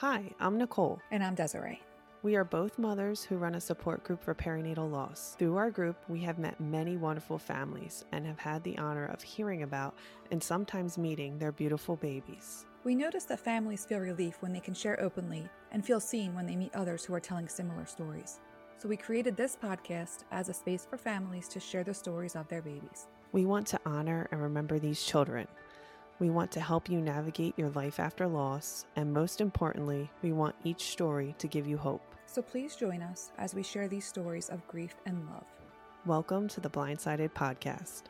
Hi, I'm Nicole. And I'm Desiree. We are both mothers who run a support group for perinatal loss. Through our group, we have met many wonderful families and have had the honor of hearing about and sometimes meeting their beautiful babies. We notice that families feel relief when they can share openly and feel seen when they meet others who are telling similar stories. So we created this podcast as a space for families to share the stories of their babies. We want to honor and remember these children. We want to help you navigate your life after loss, and most importantly, we want each story to give you hope. So please join us as we share these stories of grief and love. Welcome to the Blindsided Podcast.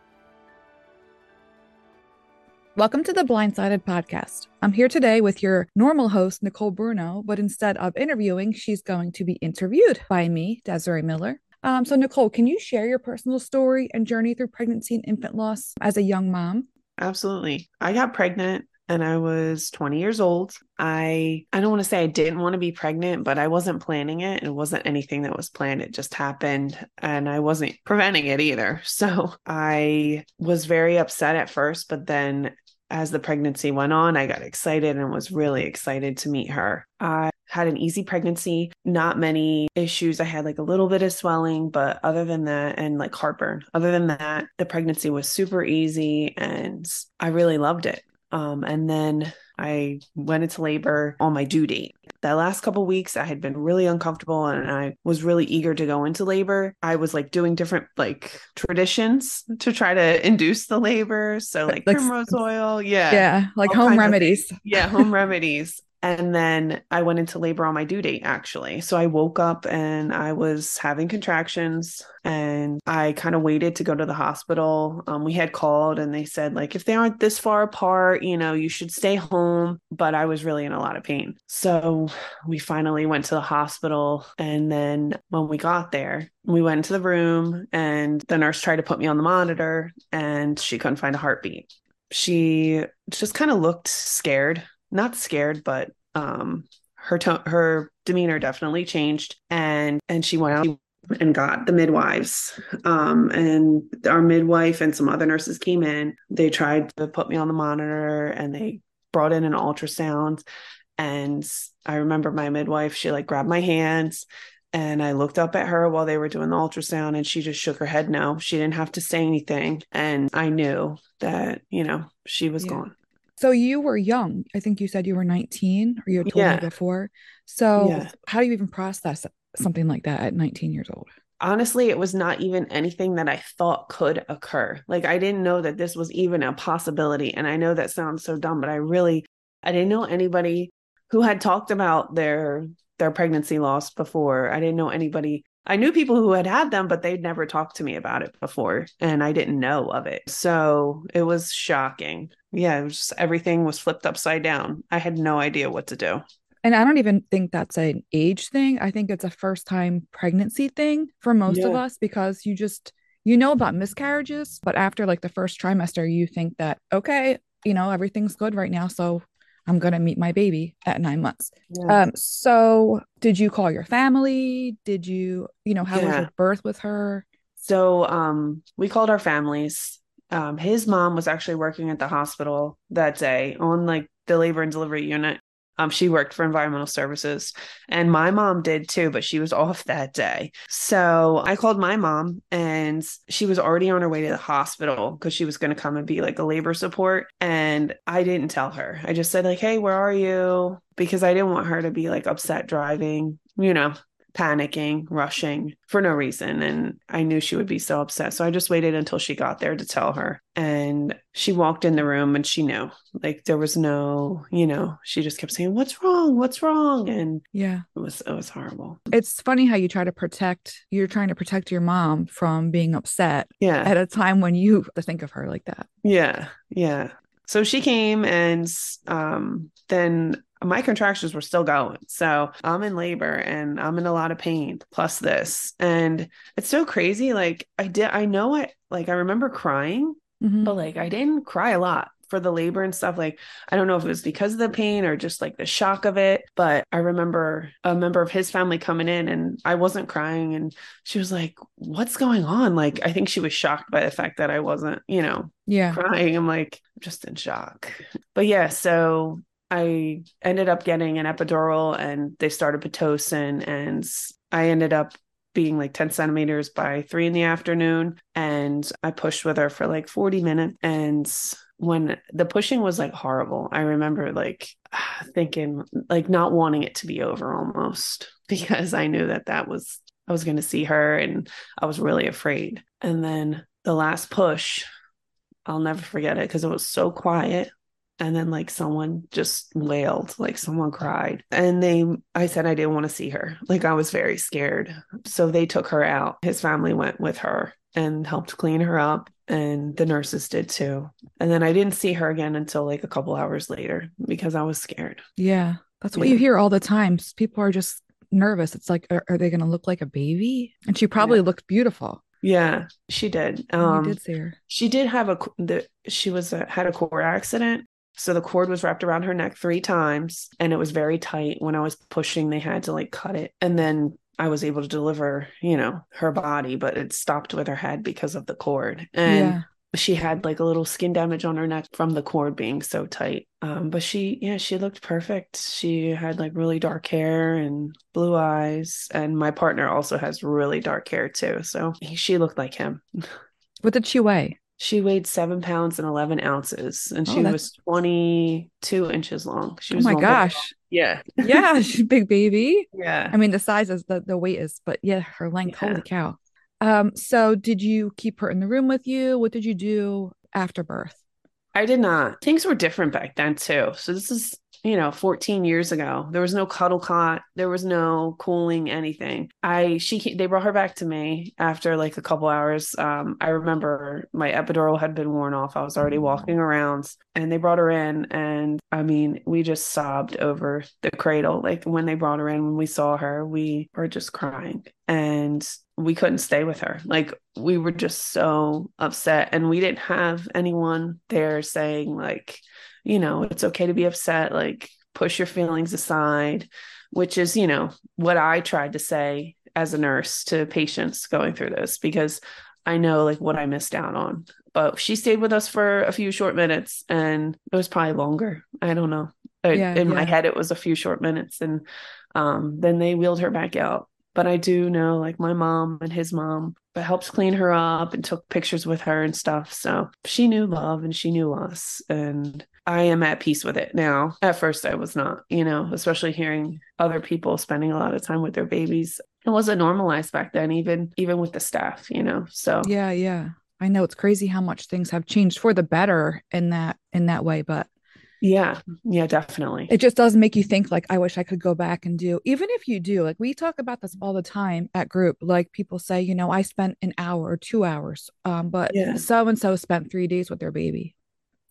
Welcome to the Blindsided Podcast. I'm here today with your normal host, Nicole Bruno, but instead of interviewing, she's going to be interviewed by me, Desiree Miller. Um, so, Nicole, can you share your personal story and journey through pregnancy and infant loss as a young mom? Absolutely. I got pregnant and I was 20 years old. I I don't want to say I didn't want to be pregnant, but I wasn't planning it. It wasn't anything that was planned. It just happened and I wasn't preventing it either. So, I was very upset at first, but then as the pregnancy went on, I got excited and was really excited to meet her. I had an easy pregnancy, not many issues. I had like a little bit of swelling, but other than that, and like heartburn, other than that, the pregnancy was super easy and I really loved it. Um, and then I went into labor on my due date. That last couple weeks, I had been really uncomfortable and I was really eager to go into labor. I was like doing different like traditions to try to induce the labor. So like, like primrose oil, yeah, yeah, like home remedies. yeah, home remedies. And then I went into labor on my due date, actually. So I woke up and I was having contractions and I kind of waited to go to the hospital. Um, we had called and they said, like, if they aren't this far apart, you know, you should stay home. But I was really in a lot of pain. So we finally went to the hospital. And then when we got there, we went into the room and the nurse tried to put me on the monitor and she couldn't find a heartbeat. She just kind of looked scared not scared, but um, her tone, her demeanor definitely changed, and and she went out and got the midwives. Um, and our midwife and some other nurses came in. They tried to put me on the monitor, and they brought in an ultrasound. And I remember my midwife, she like grabbed my hands and I looked up at her while they were doing the ultrasound and she just shook her head no. She didn't have to say anything. And I knew that, you know, she was yeah. gone. So you were young. I think you said you were 19 or you had told yeah. me before. So yeah. how do you even process something like that at 19 years old? Honestly, it was not even anything that I thought could occur. Like I didn't know that this was even a possibility. And I know that sounds so dumb, but I really I didn't know anybody who had talked about their their pregnancy loss before. I didn't know anybody I knew people who had had them, but they'd never talked to me about it before, and I didn't know of it. So it was shocking. Yeah, was just, everything was flipped upside down. I had no idea what to do. And I don't even think that's an age thing. I think it's a first time pregnancy thing for most yeah. of us because you just, you know about miscarriages, but after like the first trimester, you think that, okay, you know, everything's good right now. So I'm going to meet my baby at nine months. Yeah. Um, so did you call your family? Did you, you know, how yeah. was your birth with her? So um, we called our families. Um, his mom was actually working at the hospital that day on like the labor and delivery unit. Um, she worked for environmental services and my mom did too, but she was off that day. So I called my mom and she was already on her way to the hospital because she was going to come and be like a labor support. And I didn't tell her. I just said, like, hey, where are you? Because I didn't want her to be like upset driving, you know, panicking, rushing for no reason. And I knew she would be so upset. So I just waited until she got there to tell her. And she walked in the room and she knew, like, there was no, you know, she just kept saying, What's wrong? What's wrong? And yeah, it was, it was horrible. It's funny how you try to protect, you're trying to protect your mom from being upset. Yeah. At a time when you to think of her like that. Yeah. Yeah. So she came and um, then my contractions were still going. So I'm in labor and I'm in a lot of pain plus this. And it's so crazy. Like I did, I know I like, I remember crying, mm-hmm. but like I didn't cry a lot for the labor and stuff. Like, I don't know if it was because of the pain or just like the shock of it, but I remember a member of his family coming in and I wasn't crying. And she was like, What's going on? Like, I think she was shocked by the fact that I wasn't, you know, yeah, crying. I'm like, I'm just in shock. But yeah, so I ended up getting an epidural and they started Pitocin and I ended up being like 10 centimeters by three in the afternoon. And I pushed with her for like 40 minutes. And when the pushing was like horrible, I remember like thinking, like not wanting it to be over almost because I knew that that was, I was going to see her and I was really afraid. And then the last push, I'll never forget it because it was so quiet and then like someone just wailed like someone cried. And they i said i didn't want to see her. Like i was very scared. So they took her out. His family went with her and helped clean her up and the nurses did too. And then i didn't see her again until like a couple hours later because i was scared. Yeah that's what yeah. you hear all the time. People are just nervous. It's like are, are they going to look like a baby? And she probably yeah. looked beautiful. Yeah, she did. Um, you did see her. She did have a the, she was a, had a cord accident, so the cord was wrapped around her neck three times and it was very tight. When I was pushing, they had to like cut it. And then I was able to deliver, you know, her body, but it stopped with her head because of the cord. And yeah. she had like a little skin damage on her neck from the cord being so tight. Um, but she, yeah, she looked perfect. She had like really dark hair and blue eyes. And my partner also has really dark hair too. So he, she looked like him. What did she weigh? She weighed seven pounds and 11 ounces, and oh, she was 22 inches long. She oh was oh my gosh. Yeah. yeah. She's a big baby. Yeah. I mean, the size is the, the weight is, but yeah, her length. Yeah. Holy cow. Um, so did you keep her in the room with you? What did you do after birth? I did not. Things were different back then too. So this is you know 14 years ago. There was no cuddle cot. There was no cooling anything. I she they brought her back to me after like a couple hours. Um i remember my epidural had been worn off. I was already walking around and they brought her in and i mean we just sobbed over the cradle. Like when they brought her in when we saw her we were just crying and we couldn't stay with her. Like we were just so upset and we didn't have anyone there saying like you know, it's okay to be upset, like push your feelings aside, which is, you know, what I tried to say as a nurse to patients going through this because I know like what I missed out on. But she stayed with us for a few short minutes and it was probably longer. I don't know. Yeah, in yeah. my head, it was a few short minutes. And um, then they wheeled her back out. But I do know like my mom and his mom but helps clean her up and took pictures with her and stuff. So she knew love and she knew us. And I am at peace with it now. At first, I was not, you know, especially hearing other people spending a lot of time with their babies. It wasn't normalized back then, even even with the staff, you know. So yeah, yeah, I know it's crazy how much things have changed for the better in that in that way, but yeah, yeah, definitely. It just does make you think like I wish I could go back and do. Even if you do, like we talk about this all the time at group. Like people say, you know, I spent an hour or two hours, um, but so and so spent three days with their baby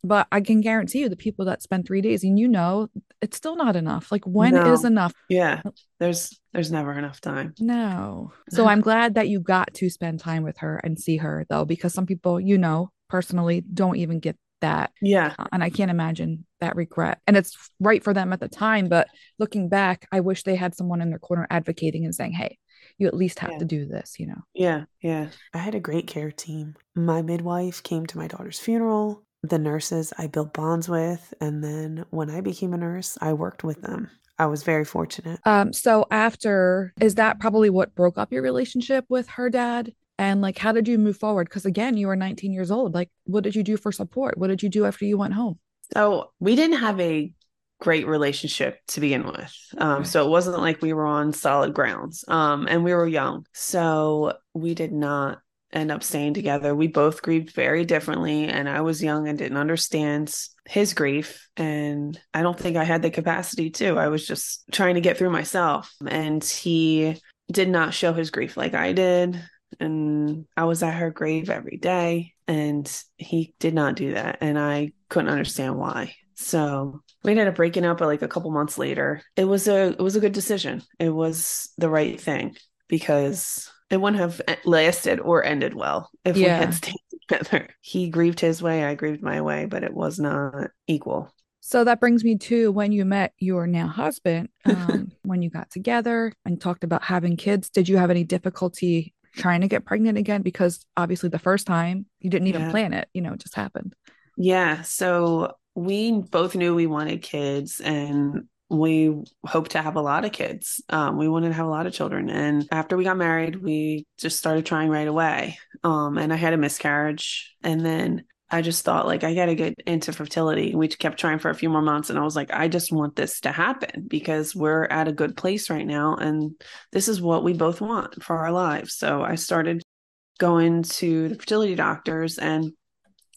but I can guarantee you the people that spend three days and you know it's still not enough. Like when no. is enough? Yeah. There's there's never enough time. No. So I'm glad that you got to spend time with her and see her though, because some people, you know, personally don't even get that. Yeah. Uh, and I can't imagine that regret. And it's right for them at the time. But looking back, I wish they had someone in their corner advocating and saying, Hey, you at least have yeah. to do this, you know? Yeah. Yeah. I had a great care team. My midwife came to my daughter's funeral the nurses I built bonds with. And then when I became a nurse, I worked with them. I was very fortunate. Um, so after is that probably what broke up your relationship with her dad? And like how did you move forward? Because again, you were 19 years old. Like, what did you do for support? What did you do after you went home? So we didn't have a great relationship to begin with. Um, right. so it wasn't like we were on solid grounds. Um, and we were young. So we did not end up staying together. We both grieved very differently, and I was young and didn't understand his grief. And I don't think I had the capacity to. I was just trying to get through myself. And he did not show his grief like I did. And I was at her grave every day, and he did not do that. And I couldn't understand why. So we ended up breaking up like a couple months later. It was a it was a good decision. It was the right thing because it wouldn't have lasted or ended well if yeah. we had stayed together. He grieved his way, I grieved my way, but it was not equal. So that brings me to when you met your now husband, um, when you got together and talked about having kids. Did you have any difficulty trying to get pregnant again? Because obviously, the first time you didn't even yeah. plan it, you know, it just happened. Yeah. So we both knew we wanted kids and we hope to have a lot of kids. Um, we wanted to have a lot of children. And after we got married, we just started trying right away. Um, and I had a miscarriage. And then I just thought, like, I got to get into fertility. We kept trying for a few more months. And I was like, I just want this to happen because we're at a good place right now. And this is what we both want for our lives. So I started going to the fertility doctors and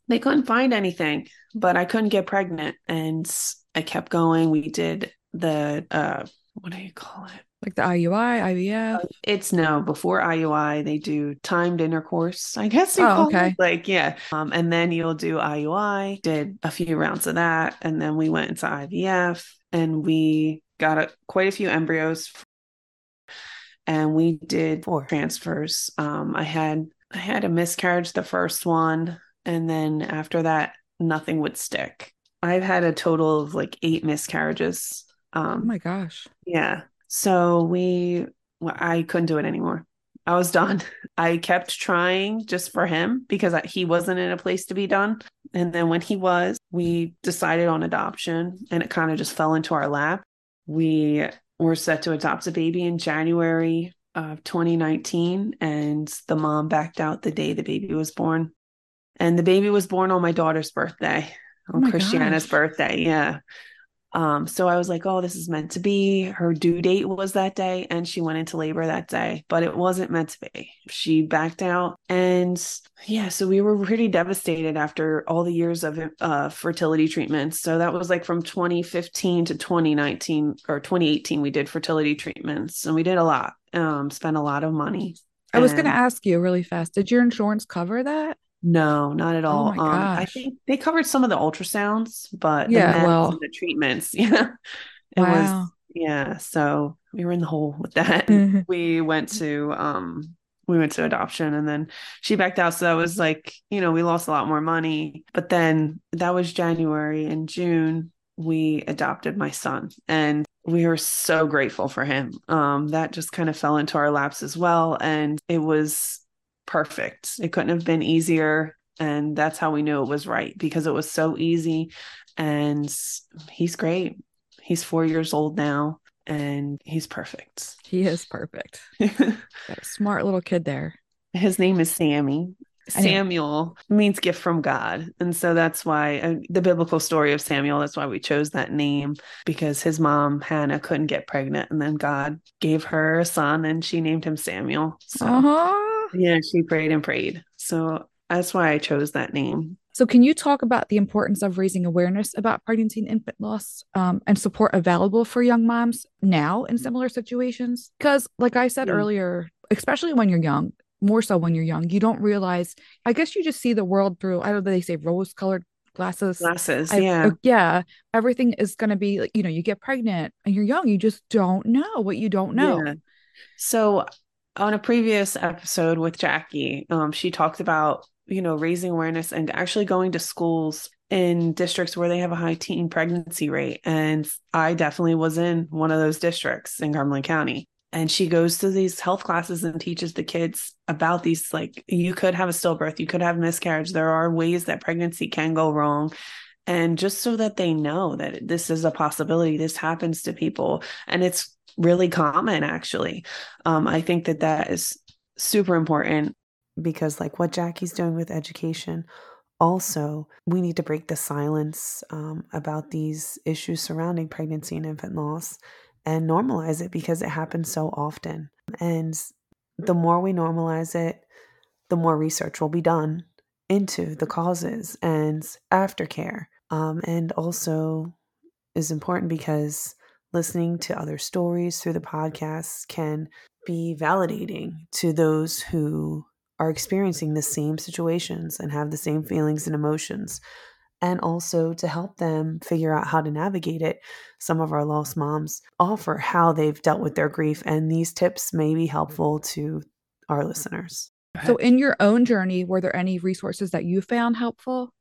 they couldn't find anything, but I couldn't get pregnant. And I kept going. We did the uh what do you call it? Like the IUI, IVF? It's no, before IUI, they do timed intercourse. I guess you oh, okay. It. Like, yeah. Um, and then you'll do IUI, did a few rounds of that. And then we went into IVF and we got a, quite a few embryos. And we did four transfers. Um, I had I had a miscarriage the first one, and then after that, nothing would stick. I've had a total of like eight miscarriages um, oh my gosh. Yeah. So we, well, I couldn't do it anymore. I was done. I kept trying just for him because I, he wasn't in a place to be done. And then when he was, we decided on adoption and it kind of just fell into our lap. We were set to adopt a baby in January of 2019, and the mom backed out the day the baby was born. And the baby was born on my daughter's birthday, on oh Christiana's gosh. birthday. Yeah. Um, so I was like, oh, this is meant to be. Her due date was that day, and she went into labor that day, but it wasn't meant to be. She backed out. And yeah, so we were pretty devastated after all the years of uh, fertility treatments. So that was like from 2015 to 2019 or 2018, we did fertility treatments and we did a lot, um, spent a lot of money. I was going to ask you really fast did your insurance cover that? No, not at oh all. Oh um, I think they covered some of the ultrasounds, but yeah, well, the treatments, yeah, it wow. was yeah. So we were in the hole with that. Mm-hmm. We went to um we went to adoption and then she backed out. So that was like, you know, we lost a lot more money. But then that was January and June, we adopted my son and we were so grateful for him. Um, that just kind of fell into our laps as well. And it was perfect. It couldn't have been easier. And that's how we knew it was right because it was so easy. And he's great. He's four years old now and he's perfect. He is perfect. Smart little kid there. His name is Sammy. Samuel means gift from God. And so that's why uh, the biblical story of Samuel, that's why we chose that name because his mom, Hannah, couldn't get pregnant. And then God gave her a son and she named him Samuel. So uh-huh. Yeah, she prayed and prayed. So that's why I chose that name. So, can you talk about the importance of raising awareness about pregnancy and infant loss um, and support available for young moms now in similar situations? Because, like I said earlier, especially when you're young, more so when you're young, you don't realize, I guess you just see the world through, I don't know, they say rose colored glasses. Glasses, I, yeah. Uh, yeah. Everything is going to be like, you know, you get pregnant and you're young, you just don't know what you don't know. Yeah. So, on a previous episode with Jackie, um, she talked about you know raising awareness and actually going to schools in districts where they have a high teen pregnancy rate, and I definitely was in one of those districts in Cumberland County. And she goes to these health classes and teaches the kids about these like you could have a stillbirth, you could have miscarriage. There are ways that pregnancy can go wrong and just so that they know that this is a possibility this happens to people and it's really common actually. Um, i think that that is super important because like what jackie's doing with education also we need to break the silence um, about these issues surrounding pregnancy and infant loss and normalize it because it happens so often. And the more we normalize it the more research will be done into the causes and aftercare. Um, and also is important because listening to other stories through the podcast can be validating to those who are experiencing the same situations and have the same feelings and emotions and also to help them figure out how to navigate it. Some of our lost moms offer how they've dealt with their grief, and these tips may be helpful to our listeners. So, in your own journey, were there any resources that you found helpful?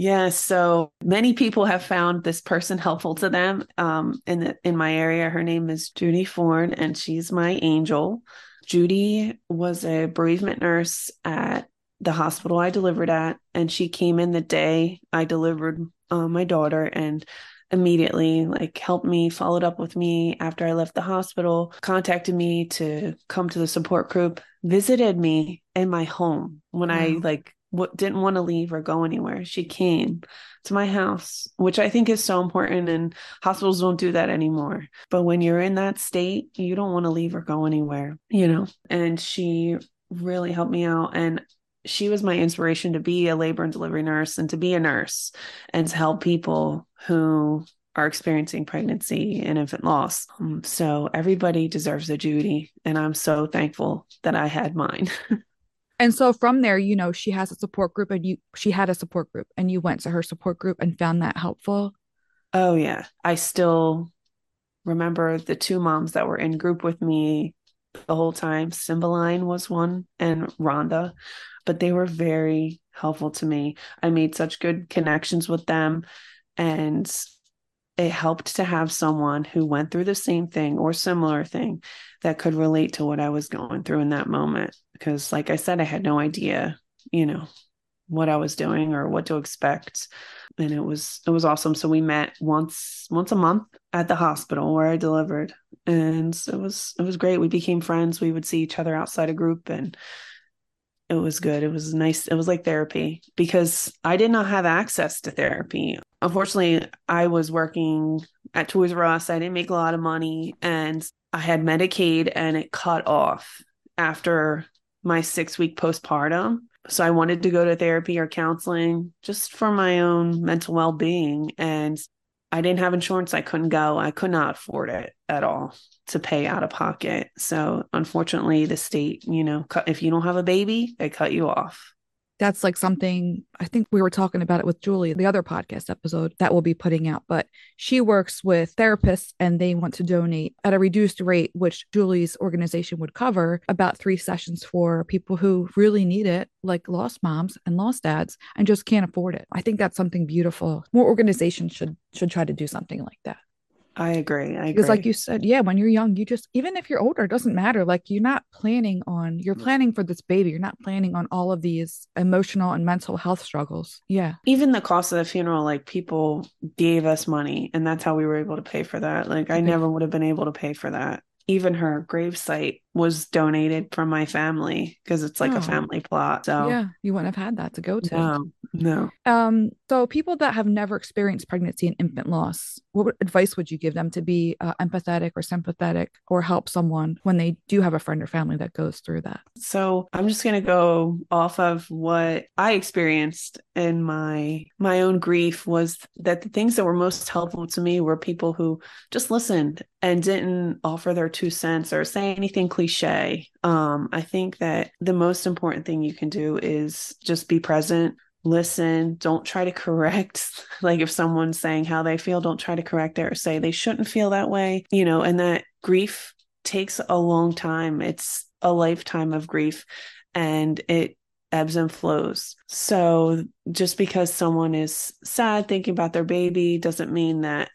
Yeah, so many people have found this person helpful to them. Um, in the, in my area, her name is Judy Forn, and she's my angel. Judy was a bereavement nurse at the hospital I delivered at, and she came in the day I delivered uh, my daughter and immediately like helped me followed up with me after i left the hospital contacted me to come to the support group visited me in my home when wow. i like what didn't want to leave or go anywhere she came to my house which i think is so important and hospitals don't do that anymore but when you're in that state you don't want to leave or go anywhere you know and she really helped me out and she was my inspiration to be a labor and delivery nurse and to be a nurse and to help people who are experiencing pregnancy and infant loss. Um, so everybody deserves a Judy, and I'm so thankful that I had mine. and so from there, you know, she has a support group, and you she had a support group, and you went to her support group and found that helpful. Oh yeah, I still remember the two moms that were in group with me the whole time. Cymbeline was one, and Rhonda but they were very helpful to me. I made such good connections with them and it helped to have someone who went through the same thing or similar thing that could relate to what I was going through in that moment because like I said I had no idea, you know, what I was doing or what to expect and it was it was awesome so we met once once a month at the hospital where I delivered and it was it was great we became friends we would see each other outside a group and it was good. It was nice. It was like therapy because I did not have access to therapy. Unfortunately, I was working at Toys R Us. I didn't make a lot of money and I had Medicaid and it cut off after my six week postpartum. So I wanted to go to therapy or counseling just for my own mental well being. And I didn't have insurance. I couldn't go. I could not afford it at all to pay out of pocket. So unfortunately, the state, you know, if you don't have a baby, they cut you off that's like something I think we were talking about it with Julie, the other podcast episode that we'll be putting out. But she works with therapists and they want to donate at a reduced rate, which Julie's organization would cover about three sessions for people who really need it, like lost moms and lost dads, and just can't afford it. I think that's something beautiful. More organizations should should try to do something like that. I agree. I agree. Because, like you said, yeah, when you're young, you just, even if you're older, it doesn't matter. Like, you're not planning on, you're mm. planning for this baby. You're not planning on all of these emotional and mental health struggles. Yeah. Even the cost of the funeral, like, people gave us money, and that's how we were able to pay for that. Like, I never would have been able to pay for that. Even her gravesite was donated from my family because it's like oh. a family plot. So, yeah, you wouldn't have had that to go to. No, no. Um, so people that have never experienced pregnancy and infant loss, what advice would you give them to be uh, empathetic or sympathetic or help someone when they do have a friend or family that goes through that? So I'm just gonna go off of what I experienced in my my own grief was that the things that were most helpful to me were people who just listened and didn't offer their two cents or say anything cliche. Um, I think that the most important thing you can do is just be present listen don't try to correct like if someone's saying how they feel don't try to correct it or say they shouldn't feel that way you know and that grief takes a long time. It's a lifetime of grief and it ebbs and flows. So just because someone is sad thinking about their baby doesn't mean that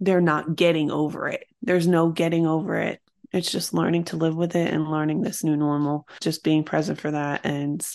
they're not getting over it. There's no getting over it it's just learning to live with it and learning this new normal just being present for that and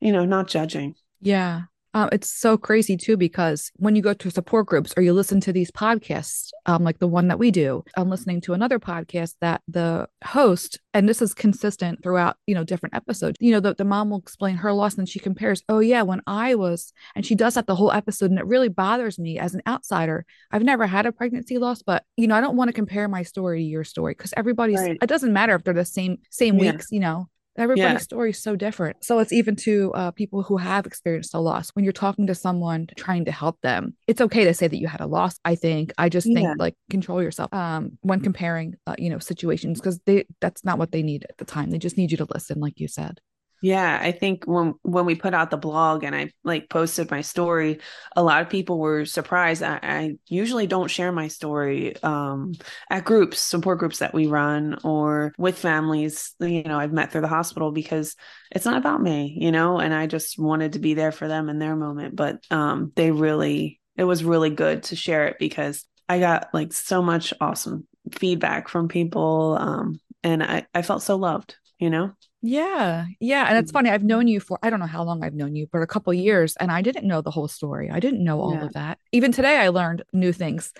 you know not judging yeah. Um, it's so crazy too because when you go to support groups or you listen to these podcasts, um, like the one that we do, I'm listening to another podcast that the host, and this is consistent throughout, you know, different episodes. You know, the, the mom will explain her loss and she compares, oh yeah, when I was, and she does that the whole episode, and it really bothers me as an outsider. I've never had a pregnancy loss, but you know, I don't want to compare my story to your story because everybody's. Right. It doesn't matter if they're the same same yeah. weeks, you know. Everybody's yeah. story is so different. So it's even to uh, people who have experienced a loss. When you're talking to someone trying to help them, it's okay to say that you had a loss. I think. I just think yeah. like control yourself um, when comparing, uh, you know, situations because they that's not what they need at the time. They just need you to listen, like you said. Yeah, I think when when we put out the blog and I like posted my story, a lot of people were surprised. I, I usually don't share my story um, at groups, support groups that we run, or with families. You know, I've met through the hospital because it's not about me, you know, and I just wanted to be there for them in their moment. But um, they really, it was really good to share it because I got like so much awesome feedback from people, um, and I I felt so loved, you know. Yeah. Yeah. And it's Mm. funny. I've known you for, I don't know how long I've known you, but a couple years. And I didn't know the whole story. I didn't know all Yeah. of that. Even today, I learned new things.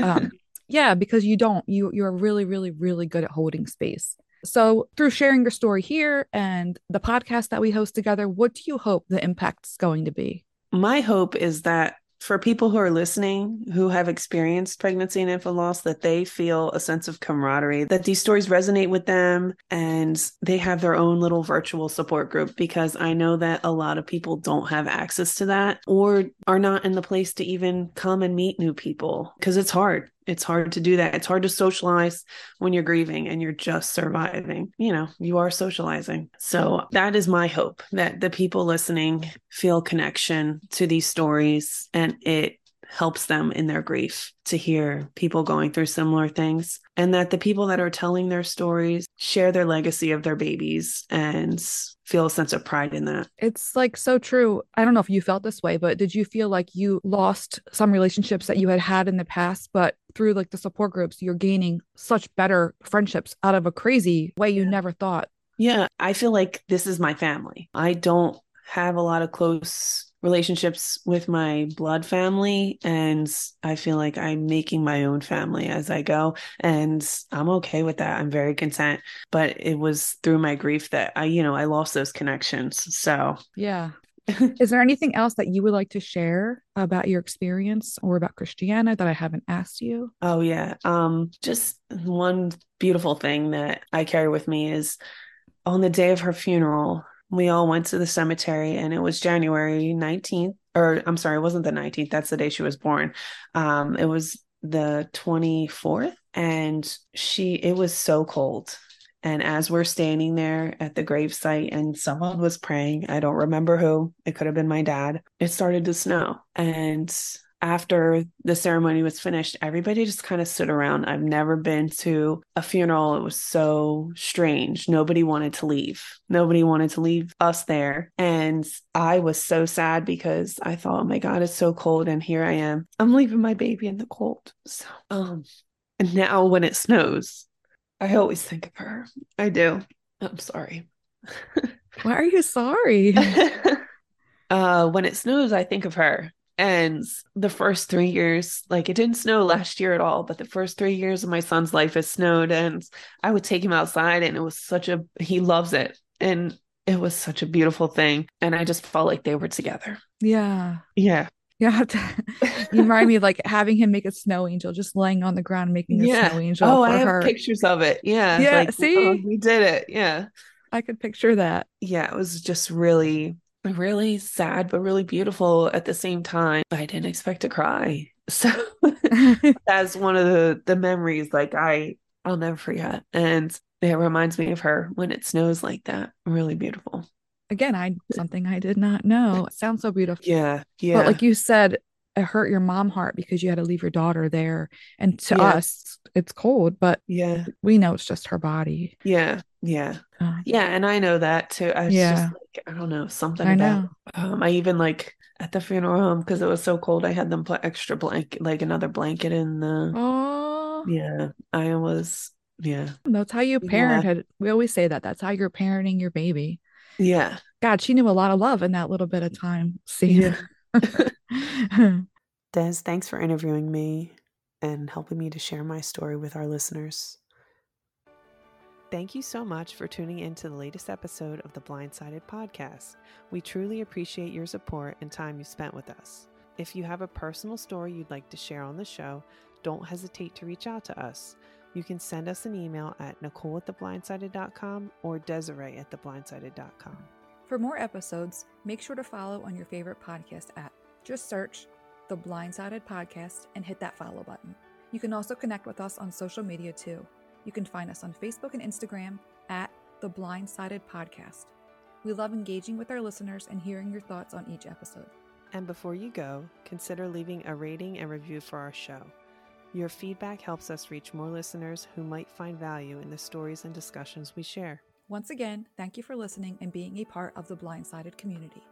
Um, yeah, because you don't, you, you're really, really, really good at holding space. So through sharing your story here and the podcast that we host together, what do you hope the impact's going to be? My hope is that for people who are listening who have experienced pregnancy and infant loss that they feel a sense of camaraderie that these stories resonate with them and they have their own little virtual support group because i know that a lot of people don't have access to that or are not in the place to even come and meet new people because it's hard it's hard to do that. It's hard to socialize when you're grieving and you're just surviving. You know, you are socializing. So that is my hope that the people listening feel connection to these stories and it helps them in their grief to hear people going through similar things and that the people that are telling their stories share their legacy of their babies and feel a sense of pride in that. It's like so true. I don't know if you felt this way, but did you feel like you lost some relationships that you had had in the past, but through like the support groups, you're gaining such better friendships out of a crazy way you Yeah. never thought? Yeah, I feel like this is my family. I don't have a lot of close relationships with my blood family and I feel like I'm making my own family as I go and I'm okay with that. I'm very content, but it was through my grief that I, you know, I lost those connections. So, Yeah. Is there anything else that you would like to share about your experience or about Christiana that I haven't asked you? oh yeah, um just one beautiful thing that I carry with me is on the day of her funeral, we all went to the cemetery and it was January 19th, or I'm sorry, it wasn't the 19th. That's the day she was born. Um, it was the 24th. And she, it was so cold. And as we're standing there at the gravesite and someone was praying, I don't remember who, it could have been my dad, it started to snow. And after the ceremony was finished, everybody just kind of stood around. I've never been to a funeral. It was so strange. Nobody wanted to leave. Nobody wanted to leave us there. And I was so sad because I thought, oh my God, it's so cold. And here I am. I'm leaving my baby in the cold. So, um, and now when it snows, I always think of her. I do. I'm sorry. Why are you sorry? uh, when it snows, I think of her. And the first three years, like it didn't snow last year at all, but the first three years of my son's life has snowed. And I would take him outside, and it was such a, he loves it. And it was such a beautiful thing. And I just felt like they were together. yeah. Yeah. You have to you remind me of like having him make a snow angel, just laying on the ground making a Yeah. snow angel Oh, for I have her. pictures of it. Yeah. Yeah, Like, oh, see? oh, we did it. Yeah. I could picture that. yeah, it was just really, really sad, but really beautiful at the same time. I didn't expect to cry. So that's one of the the memories like I I'll never forget. And it reminds me of her when it snows like that. Really beautiful. Again, I something I did not know. It sounds so beautiful. Yeah. Yeah. But like you said, it hurt your mom heart because you had to leave your daughter there. And to Yeah. us, it's cold, but yeah. we know it's just her body. Yeah. Yeah. Uh, Yeah. And I know that too. I was Yeah. just like, I don't know, something I about know. um I even like at the funeral home because it was so cold, I had them put extra blanket like another blanket in the Oh, yeah. I was yeah. that's how you Yeah. parent had. We always say that. That's how you're parenting your baby. Yeah. God, she knew a lot of love in that little bit of time. See, Yeah. Des, thanks for interviewing me and helping me to share my story with our listeners. Thank you so much for tuning in to the latest episode of the Blindsided podcast. We truly appreciate your support and time you spent with us. If you have a personal story you'd like to share on the show, don't hesitate to reach out to us. You can send us an email at nicole at theblindsided.com or desiree at theblindsided.com. For more episodes, make sure to follow on your favorite podcast app. Just search the Blindsided Podcast and hit that follow button. You can also connect with us on social media too. You can find us on Facebook and Instagram at the Blindsided Podcast. We love engaging with our listeners and hearing your thoughts on each episode. And before you go, consider leaving a rating and review for our show. Your feedback helps us reach more listeners who might find value in the stories and discussions we share. Once again, thank you for listening and being a part of the Blindsided community.